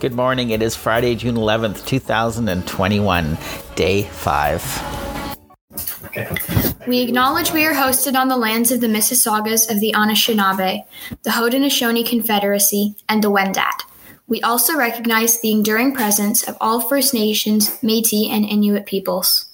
Good morning. It is Friday, June 11th, 2021, day five. We acknowledge we are hosted on the lands of the Mississaugas of the Anishinaabe, the Haudenosaunee Confederacy, and the Wendat. We also recognize the enduring presence of all First Nations, Métis, and Inuit peoples.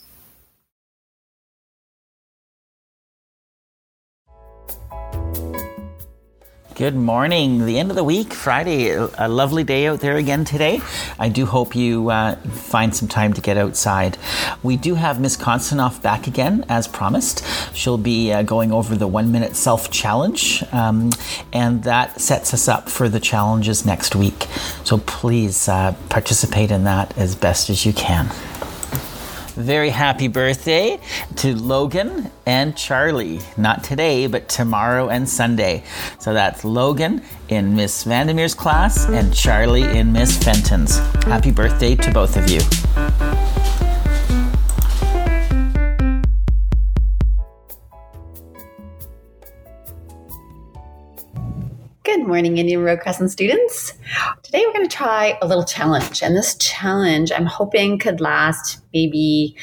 Good morning. The end of the week, Friday. A lovely day out there again today. I do hope you uh, find some time to get outside. We do have Miss Konstanoff back again, as promised. She'll be uh, going over the one minute self challenge, um, and that sets us up for the challenges next week. So please uh, participate in that as best as you can very happy birthday to Logan and Charlie. Not today, but tomorrow and Sunday. So that's Logan in Miss Vandermeer's class and Charlie in Miss Fenton's. Happy birthday to both of you. Morning, Indian Road Crescent students. Today we're going to try a little challenge, and this challenge I'm hoping could last maybe,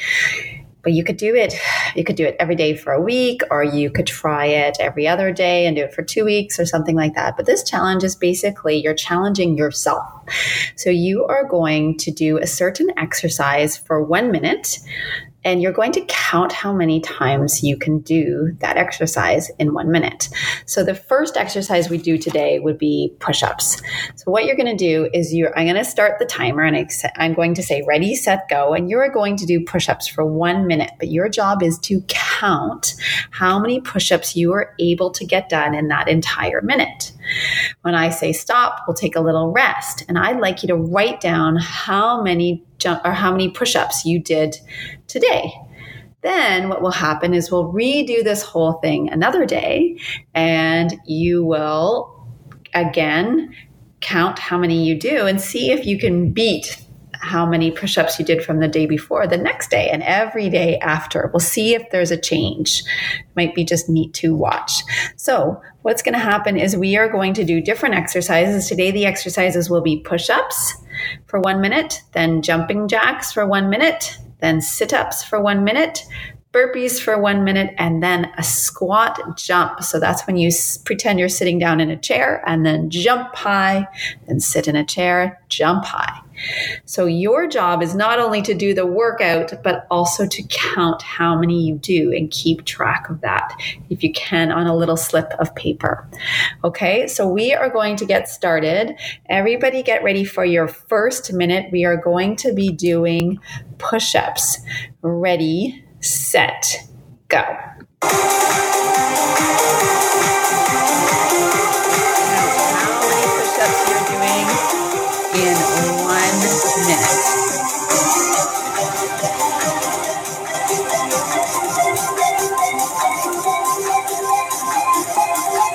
but you could do it. You could do it every day for a week, or you could try it every other day and do it for two weeks or something like that. But this challenge is basically you're challenging yourself. So you are going to do a certain exercise for one minute and you're going to count how many times you can do that exercise in one minute. So the first exercise we do today would be push-ups. So what you're going to do is you're, I'm going to start the timer and I'm going to say ready, set, go, and you're going to do push-ups for one minute. But your job is to count how many push-ups you are able to get done in that entire minute. When I say stop, we'll take a little rest. And I'd like you to write down how many jump or how many push-ups you did today. Then what will happen is we'll redo this whole thing another day and you will again count how many you do and see if you can beat how many push ups you did from the day before the next day and every day after. We'll see if there's a change. Might be just neat to watch. So, what's going to happen is we are going to do different exercises. Today, the exercises will be push ups for one minute, then jumping jacks for one minute, then sit ups for one minute, burpees for one minute, and then a squat jump. So that's when you s- pretend you're sitting down in a chair and then jump high, then sit in a chair, jump high. So your job is not only to do the workout, but also to count how many you do and keep track of that, if you can, on a little slip of paper. Okay, so we are going to get started. Everybody get ready for your first minute. We are going to be doing push ups. Ready, set, go. In one minute?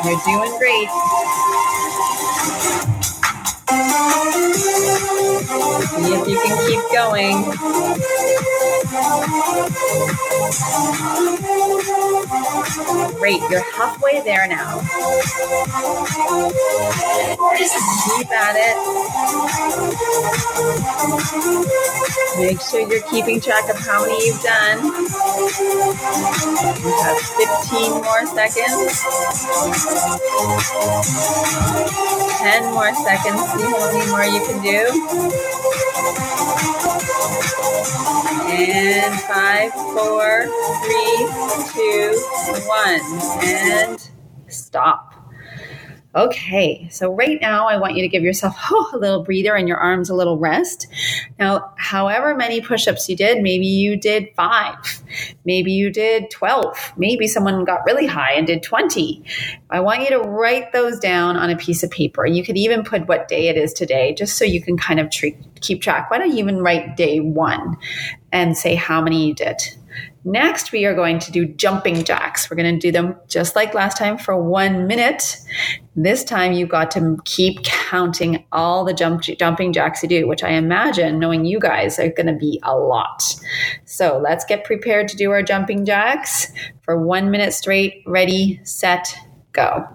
You're doing great. See if you can keep going. Great, you're halfway there now. Keep at it. Make sure you're keeping track of how many you've done. You have 15 more seconds. 10 more seconds. See how many more you can do. And five, four, three, two, one. And stop. Okay, so right now I want you to give yourself oh, a little breather and your arms a little rest. Now, however many push ups you did, maybe you did five, maybe you did 12, maybe someone got really high and did 20. I want you to write those down on a piece of paper. You could even put what day it is today, just so you can kind of keep track. Why don't you even write day one and say how many you did? Next, we are going to do jumping jacks. We're going to do them just like last time for one minute. This time, you got to keep counting all the jump, jumping jacks you do, which I imagine, knowing you guys, are going to be a lot. So let's get prepared to do our jumping jacks for one minute straight. Ready, set, go.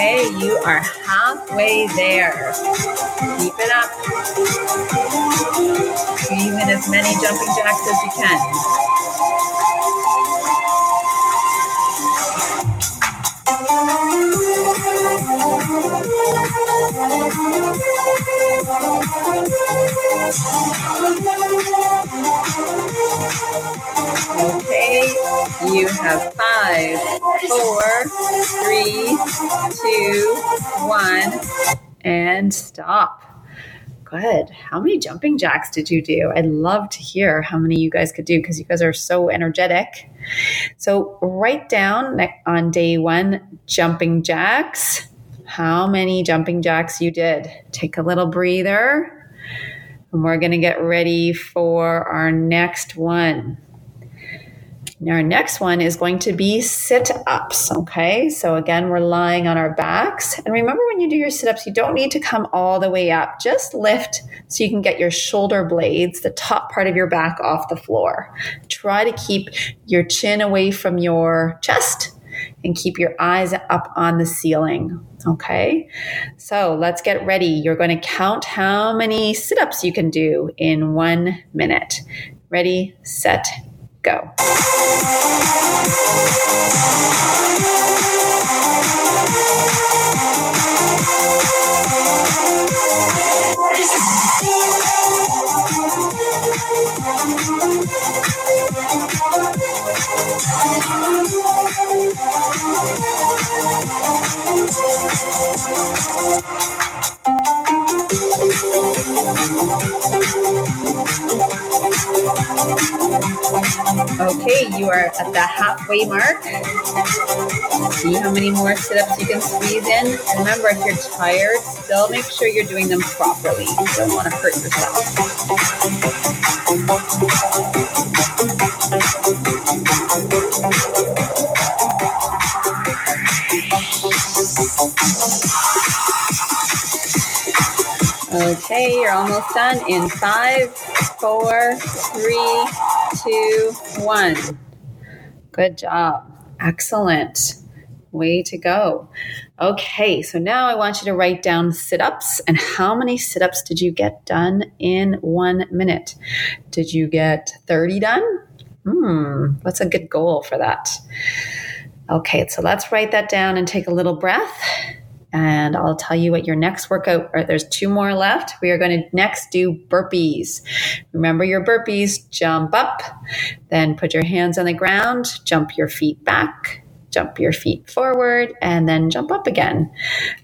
You are halfway there. Keep it up. Even as many jumping jacks as you can. Okay, you have five, four, three, two, one, and stop. Good. How many jumping jacks did you do? I'd love to hear how many you guys could do because you guys are so energetic. So, write down on day one jumping jacks, how many jumping jacks you did. Take a little breather. And we're going to get ready for our next one. Our next one is going to be sit ups. Okay. So, again, we're lying on our backs. And remember, when you do your sit ups, you don't need to come all the way up. Just lift so you can get your shoulder blades, the top part of your back, off the floor. Try to keep your chin away from your chest and keep your eyes up on the ceiling. Okay. So, let's get ready. You're going to count how many sit ups you can do in one minute. Ready, set, go. You are at the halfway mark. See how many more sit ups you can squeeze in. Remember, if you're tired, still make sure you're doing them properly. You don't want to hurt yourself. Okay, you're almost done in five, four, three, two, one. Good job. Excellent. Way to go. Okay, so now I want you to write down sit ups and how many sit ups did you get done in one minute? Did you get 30 done? Hmm, what's a good goal for that? Okay, so let's write that down and take a little breath. And I'll tell you what your next workout, or there's two more left. We are going to next do burpees. Remember your burpees, jump up, then put your hands on the ground, jump your feet back, jump your feet forward, and then jump up again.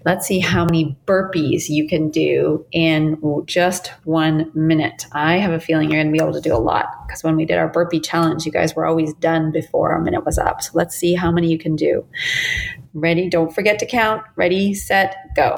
Let's see how many burpees you can do in just one minute. I have a feeling you're going to be able to do a lot because when we did our burpee challenge, you guys were always done before a minute was up. So let's see how many you can do. Ready? Don't forget to count. Ready, set, go.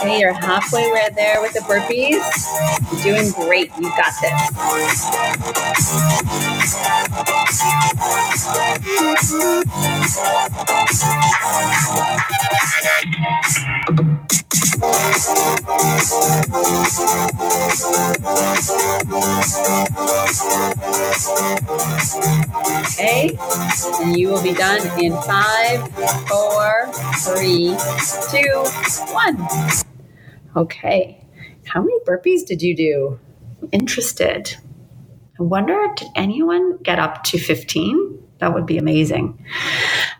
Okay, you're halfway right there with the burpees. You're doing great. You got this. Okay, and you will be done in five, four, three, two, one. Okay, how many burpees did you do? Interested. I wonder, did anyone get up to 15? That would be amazing.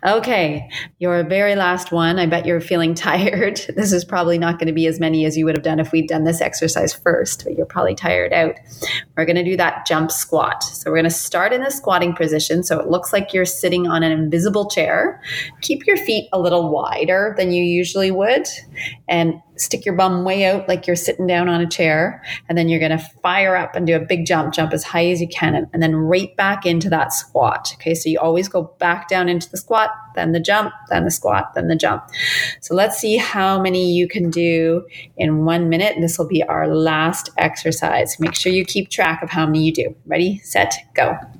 Okay, your very last one. I bet you're feeling tired. This is probably not going to be as many as you would have done if we'd done this exercise first, but you're probably tired out. We're going to do that jump squat. So we're going to start in the squatting position. So it looks like you're sitting on an invisible chair. Keep your feet a little wider than you usually would and stick your bum way out like you're sitting down on a chair. And then you're going to fire up and do a big jump, jump as high as you can, and then right back into that squat. Okay. So you always go back down into the squat, then the jump, then the squat, then the jump. So let's see how many you can do in one minute. And This will be our last exercise. Make sure you keep track of how many you do. Ready, set, go.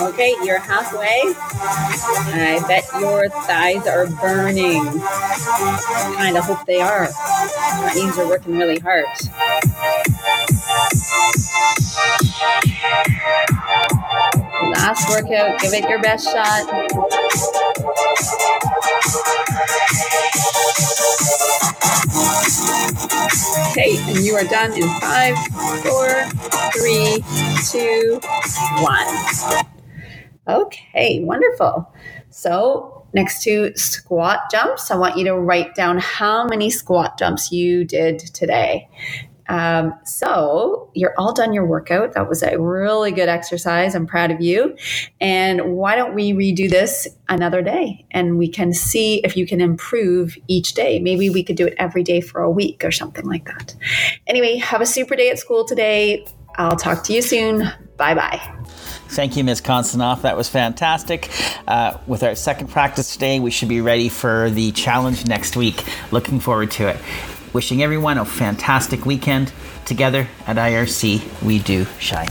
Okay, you're halfway. I bet your thighs are burning. I kind of hope they are. That means you're working really hard. Last workout, give it your best shot. Okay, and you are done in five, four, three, two, one. Okay, wonderful. So, next to squat jumps, I want you to write down how many squat jumps you did today. Um, so you're all done your workout. That was a really good exercise. I'm proud of you. And why don't we redo this another day and we can see if you can improve each day? Maybe we could do it every day for a week or something like that. Anyway, have a super day at school today. I'll talk to you soon. Bye bye. Thank you, Ms. Konstanoff. That was fantastic. Uh, with our second practice today, we should be ready for the challenge next week. Looking forward to it. Wishing everyone a fantastic weekend. Together at IRC, we do shine.